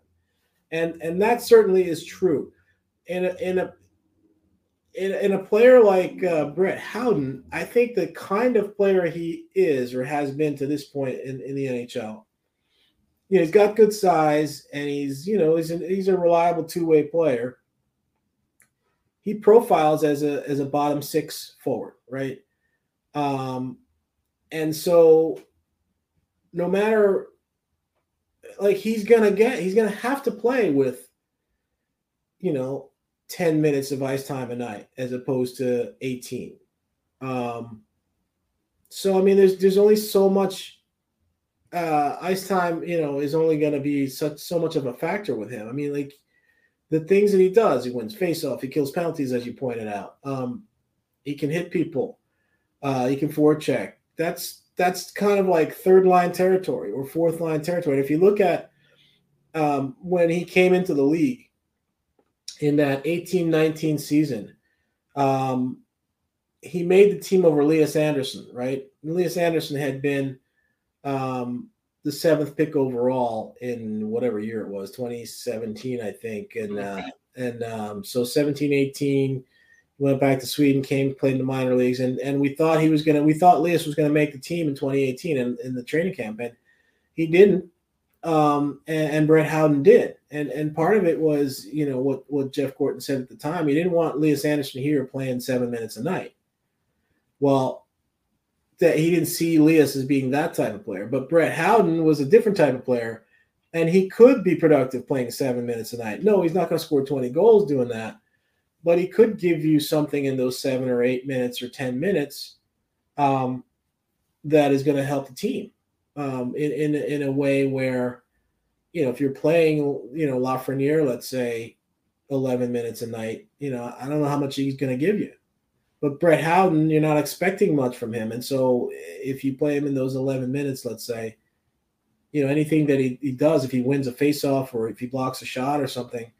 Speaker 3: And and that certainly is true. In a, in a in, in a player like uh, Brett Howden, I think the kind of player he is or has been to this point in, in the NHL, you know, he's got good size and he's, you know, he's, an, he's a reliable two way player he profiles as a as a bottom six forward, right? Um, and so no matter like he's gonna get he's gonna have to play with you know 10 minutes of ice time a night as opposed to 18 um so i mean there's there's only so much uh ice time you know is only going to be such so much of a factor with him i mean like the things that he does. He wins face-off. He kills penalties, as you pointed out. Um, he can hit people. Uh, he can forecheck. That's that's kind of like third line territory or fourth line territory. And if you look at um, when he came into the league in that 18-19 season, um, he made the team over Elias Andersson, right? Elias Andersson had been um, the seventh pick overall in whatever year it was 2017 i think. And uh and um so 17 18 went back to sweden came played in the minor leagues. And and we thought he was gonna we thought Lias was gonna make the team in 2018 in, in the training camp and he didn't. Um and, and brett howden did. And and part of it was you know what what jeff gorton said at the time he didn't want Lias Andersson here playing seven minutes a night. Well that he didn't see Lias as being that type of player. But Brett Howden was a different type of player, and he could be productive playing seven minutes a night. No, he's not going to score 20 goals doing that, but he could give you something in those seven or eight minutes or 10 minutes um, that is going to help the team um, in, in, in a way where, you know, if you're playing, you know, Lafreniere, let's say 11 minutes a night, you know, I don't know how much he's going to give you. But Brett Howden, you're not expecting much from him. And so if you play him in those 11 minutes, let's say, you know, anything that he, he does, if he wins a faceoff or if he blocks a shot or something,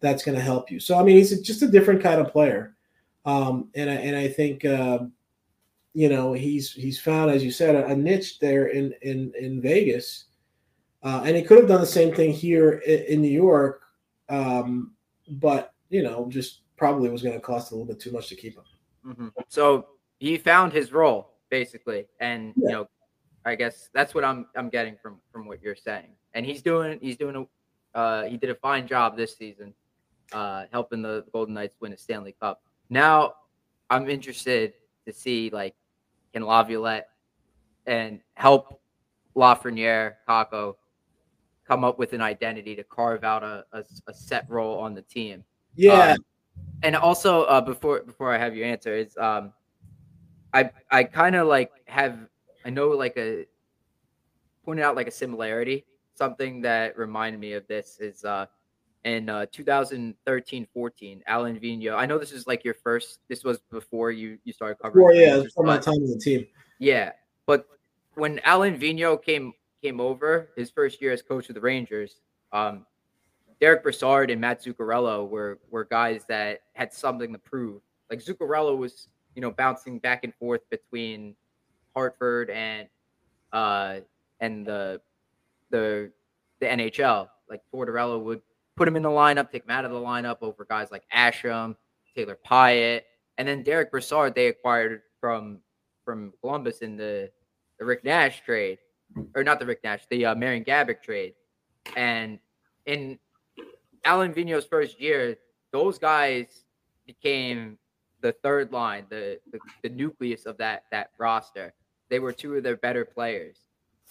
Speaker 3: that's going to help you. So, I mean, he's just a different kind of player. Um, and I, and I think, uh, you know, he's, he's found, as you said, a, a niche there in, in, in Vegas. Uh, and he could have done the same thing here in, in New York. Um, but, you know, just probably was going to cost a little bit too much to keep him.
Speaker 2: Mm-hmm. So he found his role basically, and yeah. you know, I guess that's what I'm I'm getting from from what you're saying. And he's doing he's doing a uh, he did a fine job this season, uh, helping the Golden Knights win a Stanley Cup. Now I'm interested to see like can Laviolette and help Lafreniere, Kakko come up with an identity to carve out a, a, a set role on the team.
Speaker 3: Yeah. Um,
Speaker 2: and also uh, before before I have your answer is um, I I kind of like have I know like a pointed out like a similarity. Something that reminded me of this is uh, in uh, 2013-14, Alain Vigneault. I know this is like your first. This was before you you started covering.
Speaker 3: Well, yeah, before my time on the team.
Speaker 2: Yeah, but when Alain Vigneault came came over his first year as coach of the Rangers, um, Derick Brassard and Matt Zuccarello were were guys that had something to prove. Like Zuccarello was, you know, bouncing back and forth between Hartford and uh and the the the NHL. Like Tortorella would put him in the lineup, take him out of the lineup over guys like Asham, Taylor Pyatt, and then Derick Brassard they acquired from from Columbus in the the Rick Nash trade, or not the Rick Nash, the uh, Marian Gaborik trade, and in Alain Vigneault's first year, those guys became the third line, the, the, the nucleus of that that roster. They were two of their better players.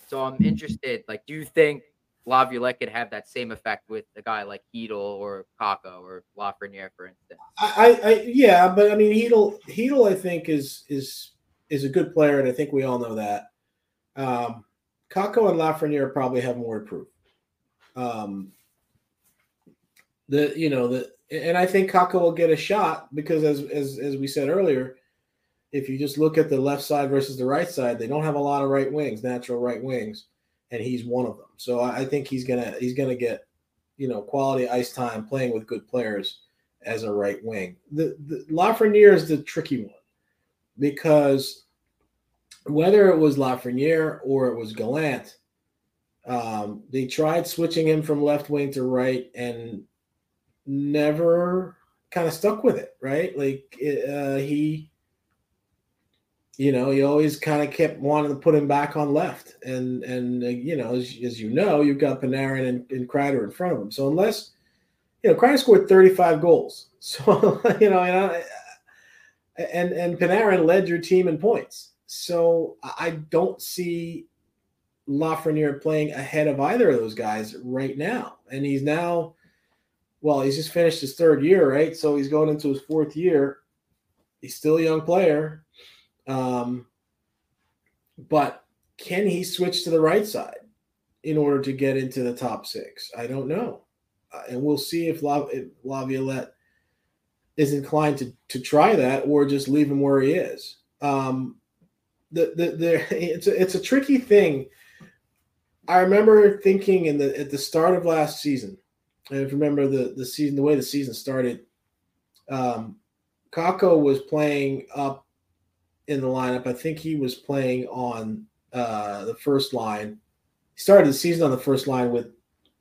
Speaker 2: So I'm interested. Like, do you think Laviolette could have that same effect with a guy like Chytil or Kakko or Lafreniere, for instance?
Speaker 3: I, I, yeah, but I mean, Chytil, Chytil, I think is is is a good player, and I think we all know that. Um, Kakko and Lafreniere probably have more to prove. Um, the you know the and I think Kakko will get a shot because as as as we said earlier, if you just look at the left side versus the right side, they don't have a lot of right wings, natural right wings, and he's one of them. So I, I think he's gonna he's gonna get you know quality ice time playing with good players as a right wing. The, the Lafreniere is the tricky one because whether it was Lafreniere or it was Gallant, um, they tried switching him from left wing to right and never kind of stuck with it, right? Like uh, he, you know, he always kind of kept wanting to put him back on left, and and uh, you know, as, as you know, you've got Panarin and, and Kreider in front of him. So unless you know, Kreider scored 35 goals, so you know, know, and and Panarin led your team in points. So I don't see Lafreniere playing ahead of either of those guys right now. And he's now, well, he's just finished his third year, right? So he's going into his fourth year. He's still a young player. Um, but can he switch to the right side in order to get into the top six? I don't know. Uh, and we'll see if, La, if Laviolette is inclined to, to try that or just leave him where he is. Um, the, the, the, it's, a, it's a tricky thing I remember thinking in the at the start of last season, and if you remember the the season, the way the season started, um, Kakko was playing up in the lineup. I think he was playing on uh, the first line. He started the season on the first line with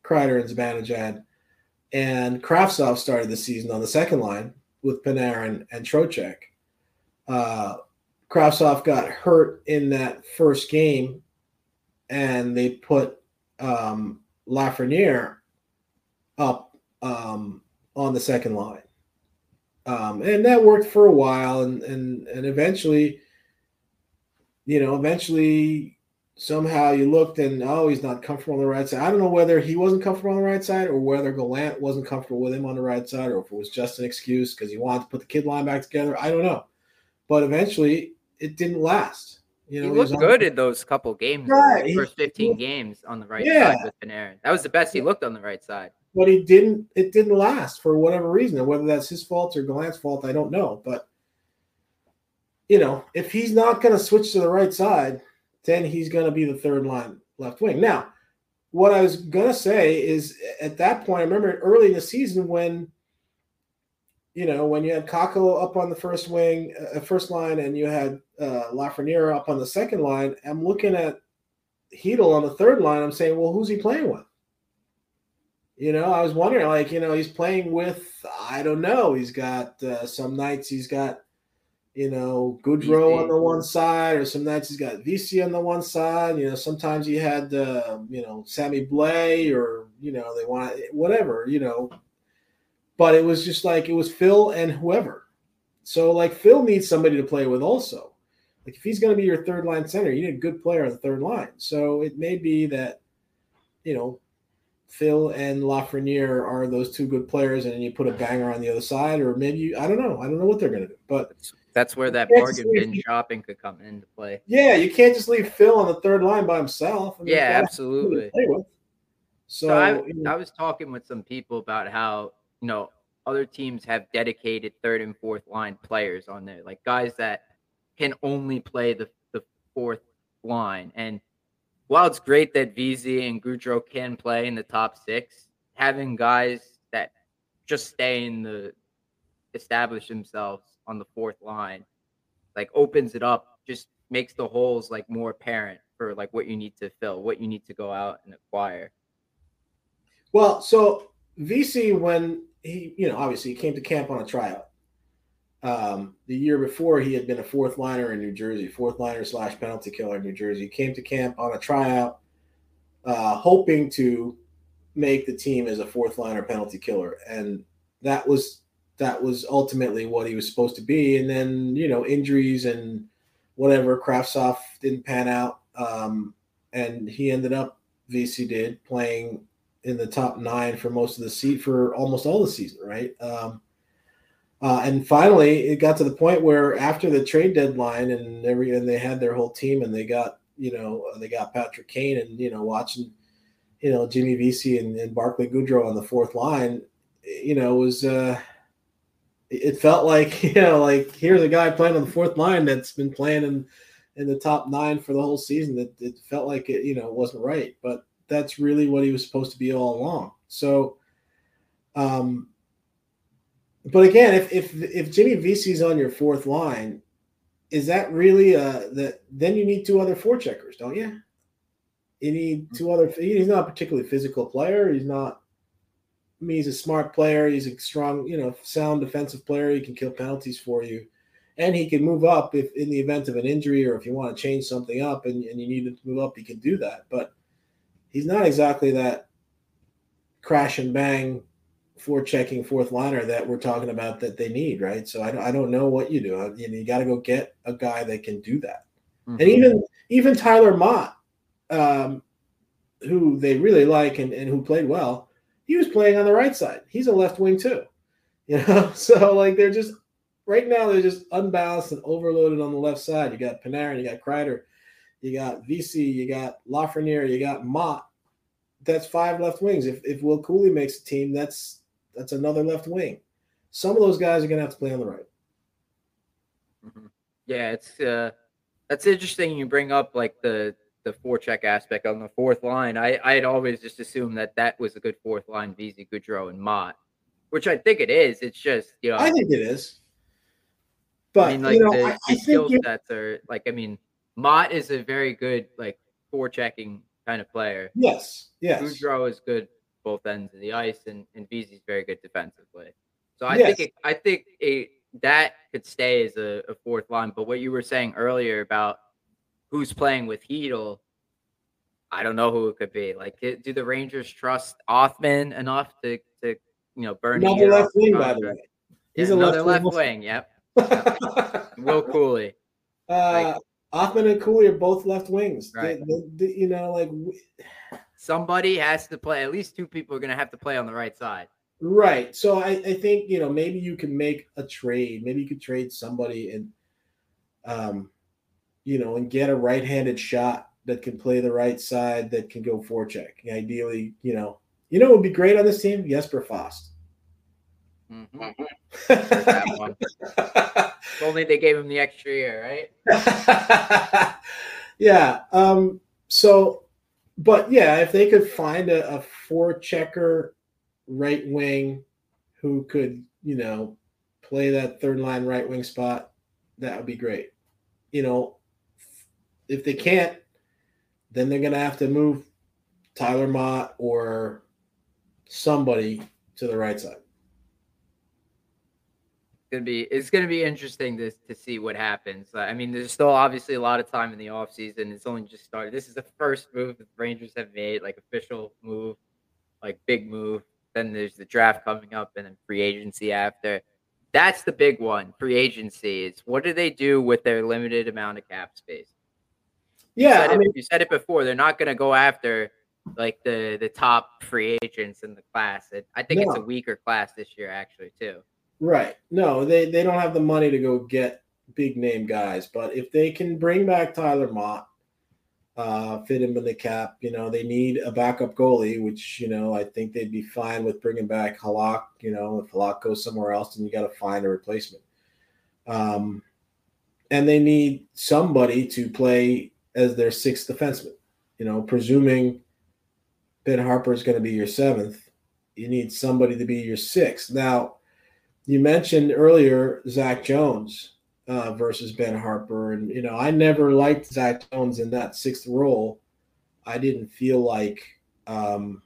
Speaker 3: Kreider and Zibanejad, and Kravtsov started the season on the second line with Panarin and Trocheck. Uh, got hurt in that first game and they put um, Lafreniere up um, on the second line. Um, and that worked for a while, and and and eventually, you know, eventually somehow you looked and oh, he's not comfortable on the right side. I don't know whether he wasn't comfortable on the right side or whether Gallant wasn't comfortable with him on the right side, or if it was just an excuse because he wanted to put the kid line back together. I don't know, but eventually it didn't last. You know,
Speaker 2: he looked good in those couple games,
Speaker 3: Right,
Speaker 2: the first 15 games on the right
Speaker 3: Yeah.
Speaker 2: side with Panarin. That was the best he looked on the right side.
Speaker 3: but he didn't it didn't last for whatever reason and whether that's his fault or Gallant's fault i don't know but you know if he's not going to switch to the right side then he's going to be the third line left wing now what i was going to say is at that point i remember early in the season when you know when you had Kakko up on the first wing uh, first line and you had uh, Lafreniere up on the second line i'm looking at Chytil on the third line i'm saying well who's he playing with you know, I was wondering, like, you know, he's playing with, I don't know. He's got uh, some nights he's got, you know, Goodrow on the one side, or some nights he's got Vesey on the one side. You know, sometimes he had, uh, you know, Sammy Blais, or you know, they want whatever, you know. But it was just like it was Phil and whoever. So like Phil needs somebody to play with also. Like if he's going to be your third line center, you need a good player on the third line. So it may be that, you know, Phil and Lafreniere are those two good players, and then you put a banger on the other side, or maybe you, I don't know. I don't know what they're going to do, but
Speaker 2: That's where that bargain bin shopping could come into play.
Speaker 3: yeah, you can't just leave Phil on the third line by himself. I mean,
Speaker 2: Yeah,
Speaker 3: he's got somebody to
Speaker 2: absolutely.
Speaker 3: So,
Speaker 2: So I,
Speaker 3: you know,
Speaker 2: I was talking with some people about how you know other teams have dedicated third and fourth line players on there, like guys that can only play the the fourth line. And while it's great that Vesey and Goodrow can play in the top six, having guys that just stay in the establish themselves on the fourth line, like opens it up, just makes the holes like more apparent for like what you need to fill, what you need to go out and acquire.
Speaker 3: Well, so Vesey when he, you know, obviously he came to camp on a tryout. Um, the year before, he had been a fourth liner in New Jersey, fourth liner slash penalty killer in New Jersey. He came to camp on a tryout, uh, hoping to make the team as a fourth liner penalty killer, and that was that was ultimately what he was supposed to be. And then you know injuries and whatever, Kravtsov didn't pan out, um, and he ended up Vesey did playing in the top nine for most of the seat for almost all the season, right? Um, Uh, and finally, it got to the point where after the trade deadline and every and they had their whole team and they got you know they got Patrick Kane and you know watching you know Jimmy Vesey and, and Barclay Goodrow on the fourth line, you know was uh, it felt like you know like here's a guy playing on the fourth line that's been playing in in the top nine for the whole season. That it felt like it you know wasn't right, but that's really what he was supposed to be all along. So. Um, but again, if if if Jimmy Vesey's on your fourth line, is that really uh that then you need two other forecheckers, don't you? You need two other. He's not a particularly physical player. He's not. I mean, he's a smart player. He's a strong, you know, sound defensive player. He can kill penalties for you, and he can move up if in the event of an injury or if you want to change something up and, and you need to move up, he can do that. But he's not exactly that crash and bang forechecking fourth liner that we're talking about that they need, right? So I don't, I don't know what you do. You, know, you got to go get a guy that can do that. Mm-hmm. And even even Tyler Motte, um, who they really like and, and who played well, he was playing on the right side. He's a left wing too, you know. So like they're just right now they're just unbalanced and overloaded on the left side. You got Panarin, you got Kreider, you got Vesey, you got Lafreniere, you got Motte. That's five left wings. If if Will Cuylle makes a team, that's that's another left wing. Some of those guys are going to have to play on the right.
Speaker 2: Mm-hmm. Yeah, it's uh, that's interesting. You bring up like the the forecheck aspect on the fourth line. I I had always just assumed that that was a good fourth line. Vesey, Goodrow, and Motte, which I think it is. It's just you know
Speaker 3: I think it is. But I mean, like you know,
Speaker 2: the,
Speaker 3: I,
Speaker 2: the skill sets are like I mean, Motte is a very good like forechecking kind of player.
Speaker 3: Yes, yes.
Speaker 2: Goodrow is good both ends of the ice, and and Vesey's very good defensively. So I yes. think it, I think it, that could stay as a, a, fourth line. But what you were saying earlier about who's playing with Chytil, I don't know who it could be. Like, do the Rangers trust Othmann enough to to you know burn
Speaker 3: another left wing by the way?
Speaker 2: He's yeah, another left, left wing. Yep. yep. Will Cuylle.
Speaker 3: Uh, like, Othmann and Cuylle are both left wings. Right. They, they, they, you know, like
Speaker 2: somebody has to play. At least two people are going to have to play on the right side.
Speaker 3: Right. So I, I think you know maybe you can make a trade. Maybe you could trade somebody and, um, you know, and get a right-handed shot that can play the right side that can go forecheck. Ideally, you know, you know, would be great on this team. Jesper Fast.
Speaker 2: Mm-hmm. if only they gave him the extra year,
Speaker 3: right? yeah. Um. So but yeah, if they could find a, a forechecker right wing who could, you know, play that third line right wing spot, that would be great. You know, if they can't, then they're gonna have to move Tyler Motte or somebody to the right side
Speaker 2: gonna be it's gonna be interesting to to see what happens. I mean, there's still obviously a lot of time in the off season. It's only just started. This is the first move the Rangers have made, like official move, like big move. Then there's the draft coming up, and then free agency after. That's the big one. Free agency is what do they do with their limited amount of cap space?
Speaker 3: Yeah,
Speaker 2: you said,
Speaker 3: I mean,
Speaker 2: it, you said it before. They're not going to go after like the the top free agents in the class. It, I think no. it's a weaker class this year, actually, too.
Speaker 3: Right. No, they they don't have the money to go get big name guys, but if they can bring back Tyler Motte, uh, fit him in the cap, you know, they need a backup goalie, which you know I think they'd be fine with bringing back Halak. You know, if Halak goes somewhere else, then you got to find a replacement. Um, and they need somebody to play as their sixth defenseman. You know, presuming Ben Harpur is going to be your seventh, you need somebody to be your sixth. Now you mentioned earlier Zach Jones uh, versus Ben Harpur, and you know I never liked Zach Jones in that sixth role. I didn't feel like um,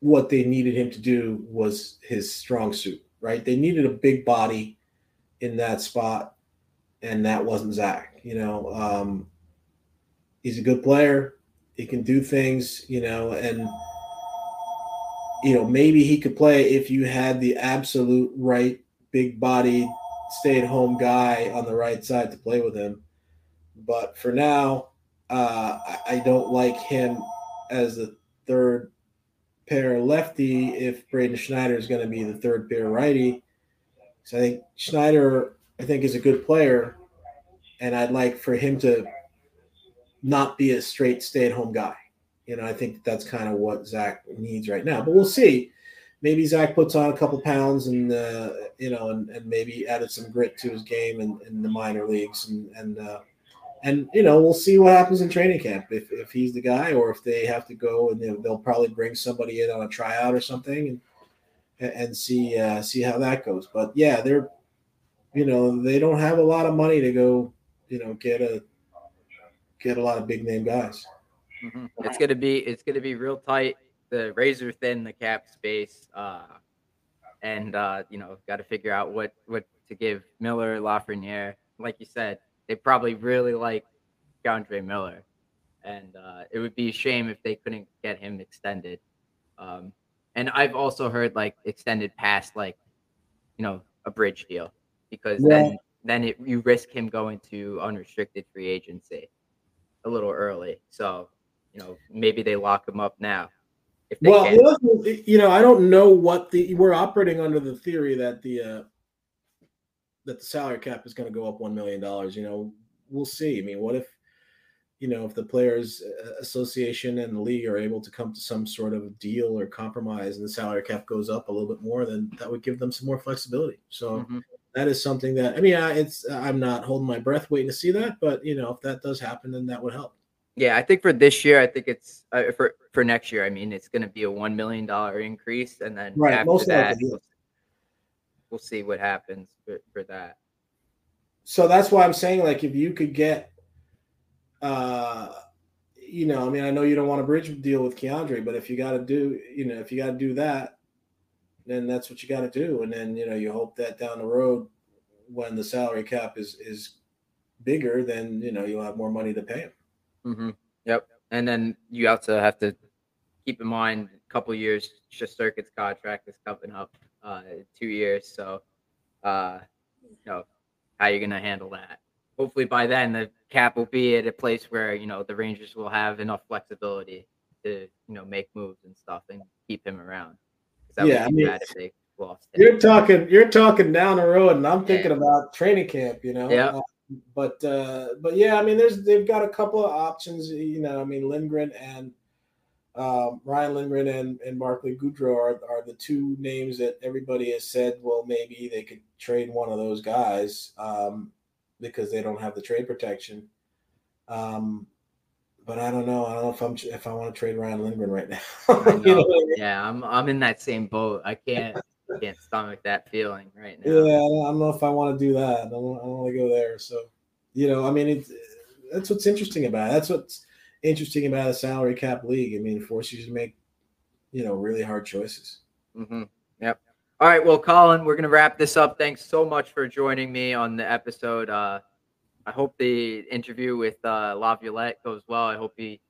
Speaker 3: what they needed him to do was his strong suit. Right? They needed a big body in that spot, and that wasn't Zach. You know, um, he's a good player. He can do things. You know, and you know, maybe he could play if you had the absolute right big body stay at home guy on the right side to play with him. But for now, uh, I don't like him as the third pair lefty if Braden Schneider is going to be the third pair righty. So I think Schneider, I think, is a good player, and I'd like for him to not be a straight stay-at-home guy. You know, I think that's kind of what Zach needs right now. But we'll see. Maybe Zach puts on a couple pounds and uh, you know, and, and maybe added some grit to his game in, in the minor leagues, and and uh, and you know, we'll see what happens in training camp if if he's the guy or if they have to go and they'll, they'll probably bring somebody in on a tryout or something and and see uh, see how that goes. But yeah, they're you know they don't have a lot of money to go you know get a get a lot of big name guys.
Speaker 2: Mhm. It's gonna be it's gonna be real tight. The razor thin the cap space, uh, and uh, you know, got to figure out what what to give Miller, Lafreniere. Like you said, they probably really like K'Andre Miller, and uh, it would be a shame if they couldn't get him extended. Um, and I've also heard like extended past like, you know, a bridge deal because
Speaker 3: Yeah.
Speaker 2: then then it, you risk him going to unrestricted free agency a little early. So, you know, maybe they lock him up now. If they
Speaker 3: Well,
Speaker 2: can.
Speaker 3: the other thing, you know, I don't know what the we're operating under the theory that the uh, that the salary cap is going to go up one million dollars. You know, we'll see. I mean, what if you know if the players uh, association and the league are able to come to some sort of deal or compromise, and the salary cap goes up a little bit more, then that would give them some more flexibility. So.
Speaker 2: Mhm.
Speaker 3: That is something that I mean. I- It's I'm not holding my breath waiting to see that, but you know if that does happen, then that would help.
Speaker 2: Yeah, I think for this year, I think it's uh, for for next year. I mean, it's going to be a one million dollar increase, and then
Speaker 3: Right,
Speaker 2: after that, we'll, we'll see what happens for, for that.
Speaker 3: so that's why I'm saying like if you could get uh you know, I mean I know you don't want a bridge deal with K'Andre, but if you gotta do, you know, if you gotta do that, then that's what you gotta do. And then, you know, you hope that down the road when the salary cap is is bigger, then you know you'll have more money to pay him.
Speaker 2: Hmm Yep. And then you also have to keep in mind a couple years, Shesterkin's contract is coming up, uh, two years. So, uh, you know, how you going to handle that? Hopefully by then the cap will be at a place where, you know, the Rangers will have enough flexibility to, you know, make moves and stuff and keep him around.
Speaker 3: Yeah, I mean,
Speaker 2: if they lost him.
Speaker 3: You're talking you're talking down the road and I'm thinking
Speaker 2: Yeah.
Speaker 3: about training camp, you know.
Speaker 2: Yeah.
Speaker 3: Uh, but uh but yeah, I mean there's they've got a couple of options, you know. I mean Lindgren and um, Ryan Lindgren and, and Barclay Goodrow are, are the two names that everybody has said, well, maybe they could trade one of those guys um, because they don't have the trade protection. Um, but I don't know. I don't know if I'm if I want to trade Ryan Lindgren right now. You know
Speaker 2: know.
Speaker 3: I mean?
Speaker 2: Yeah, I'm I'm in that same boat. I can't can't stomach that feeling right now.
Speaker 3: Yeah, I don't, know if I want to do that. I don't, I don't want to go there. So, you know, I mean, it's that's what's interesting about it. That's what's interesting about a salary cap league. I mean, it forces you to make, you know, really hard choices.
Speaker 2: Mm-hmm. Yep. All right. Well, Colin, we're gonna wrap this up. Thanks so much for joining me on the episode. Uh, I hope the interview with uh, Laviolette goes well. I hope he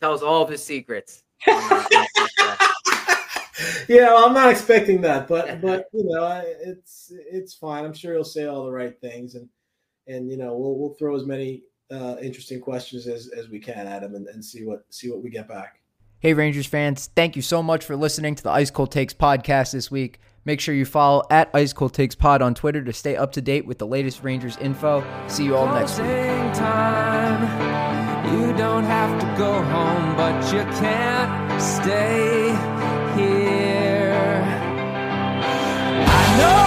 Speaker 2: tells all of his secrets. on the- on the podcast.
Speaker 3: Yeah, well, I'm not expecting that, but but you know, it's it's fine. I'm sure he'll say all the right things, and and you know, we'll we'll throw as many uh, interesting questions as as we can at him, and, and see what see what we get back.
Speaker 4: Hey, Rangers fans, thank you so much for listening to the Ice Cold Takes podcast this week. Make sure you follow at Ice Cold Takes Pod on Twitter to stay up to date with the latest Rangers info. See you all next week.
Speaker 5: Time. You don't have to go home, but you can't stay. No!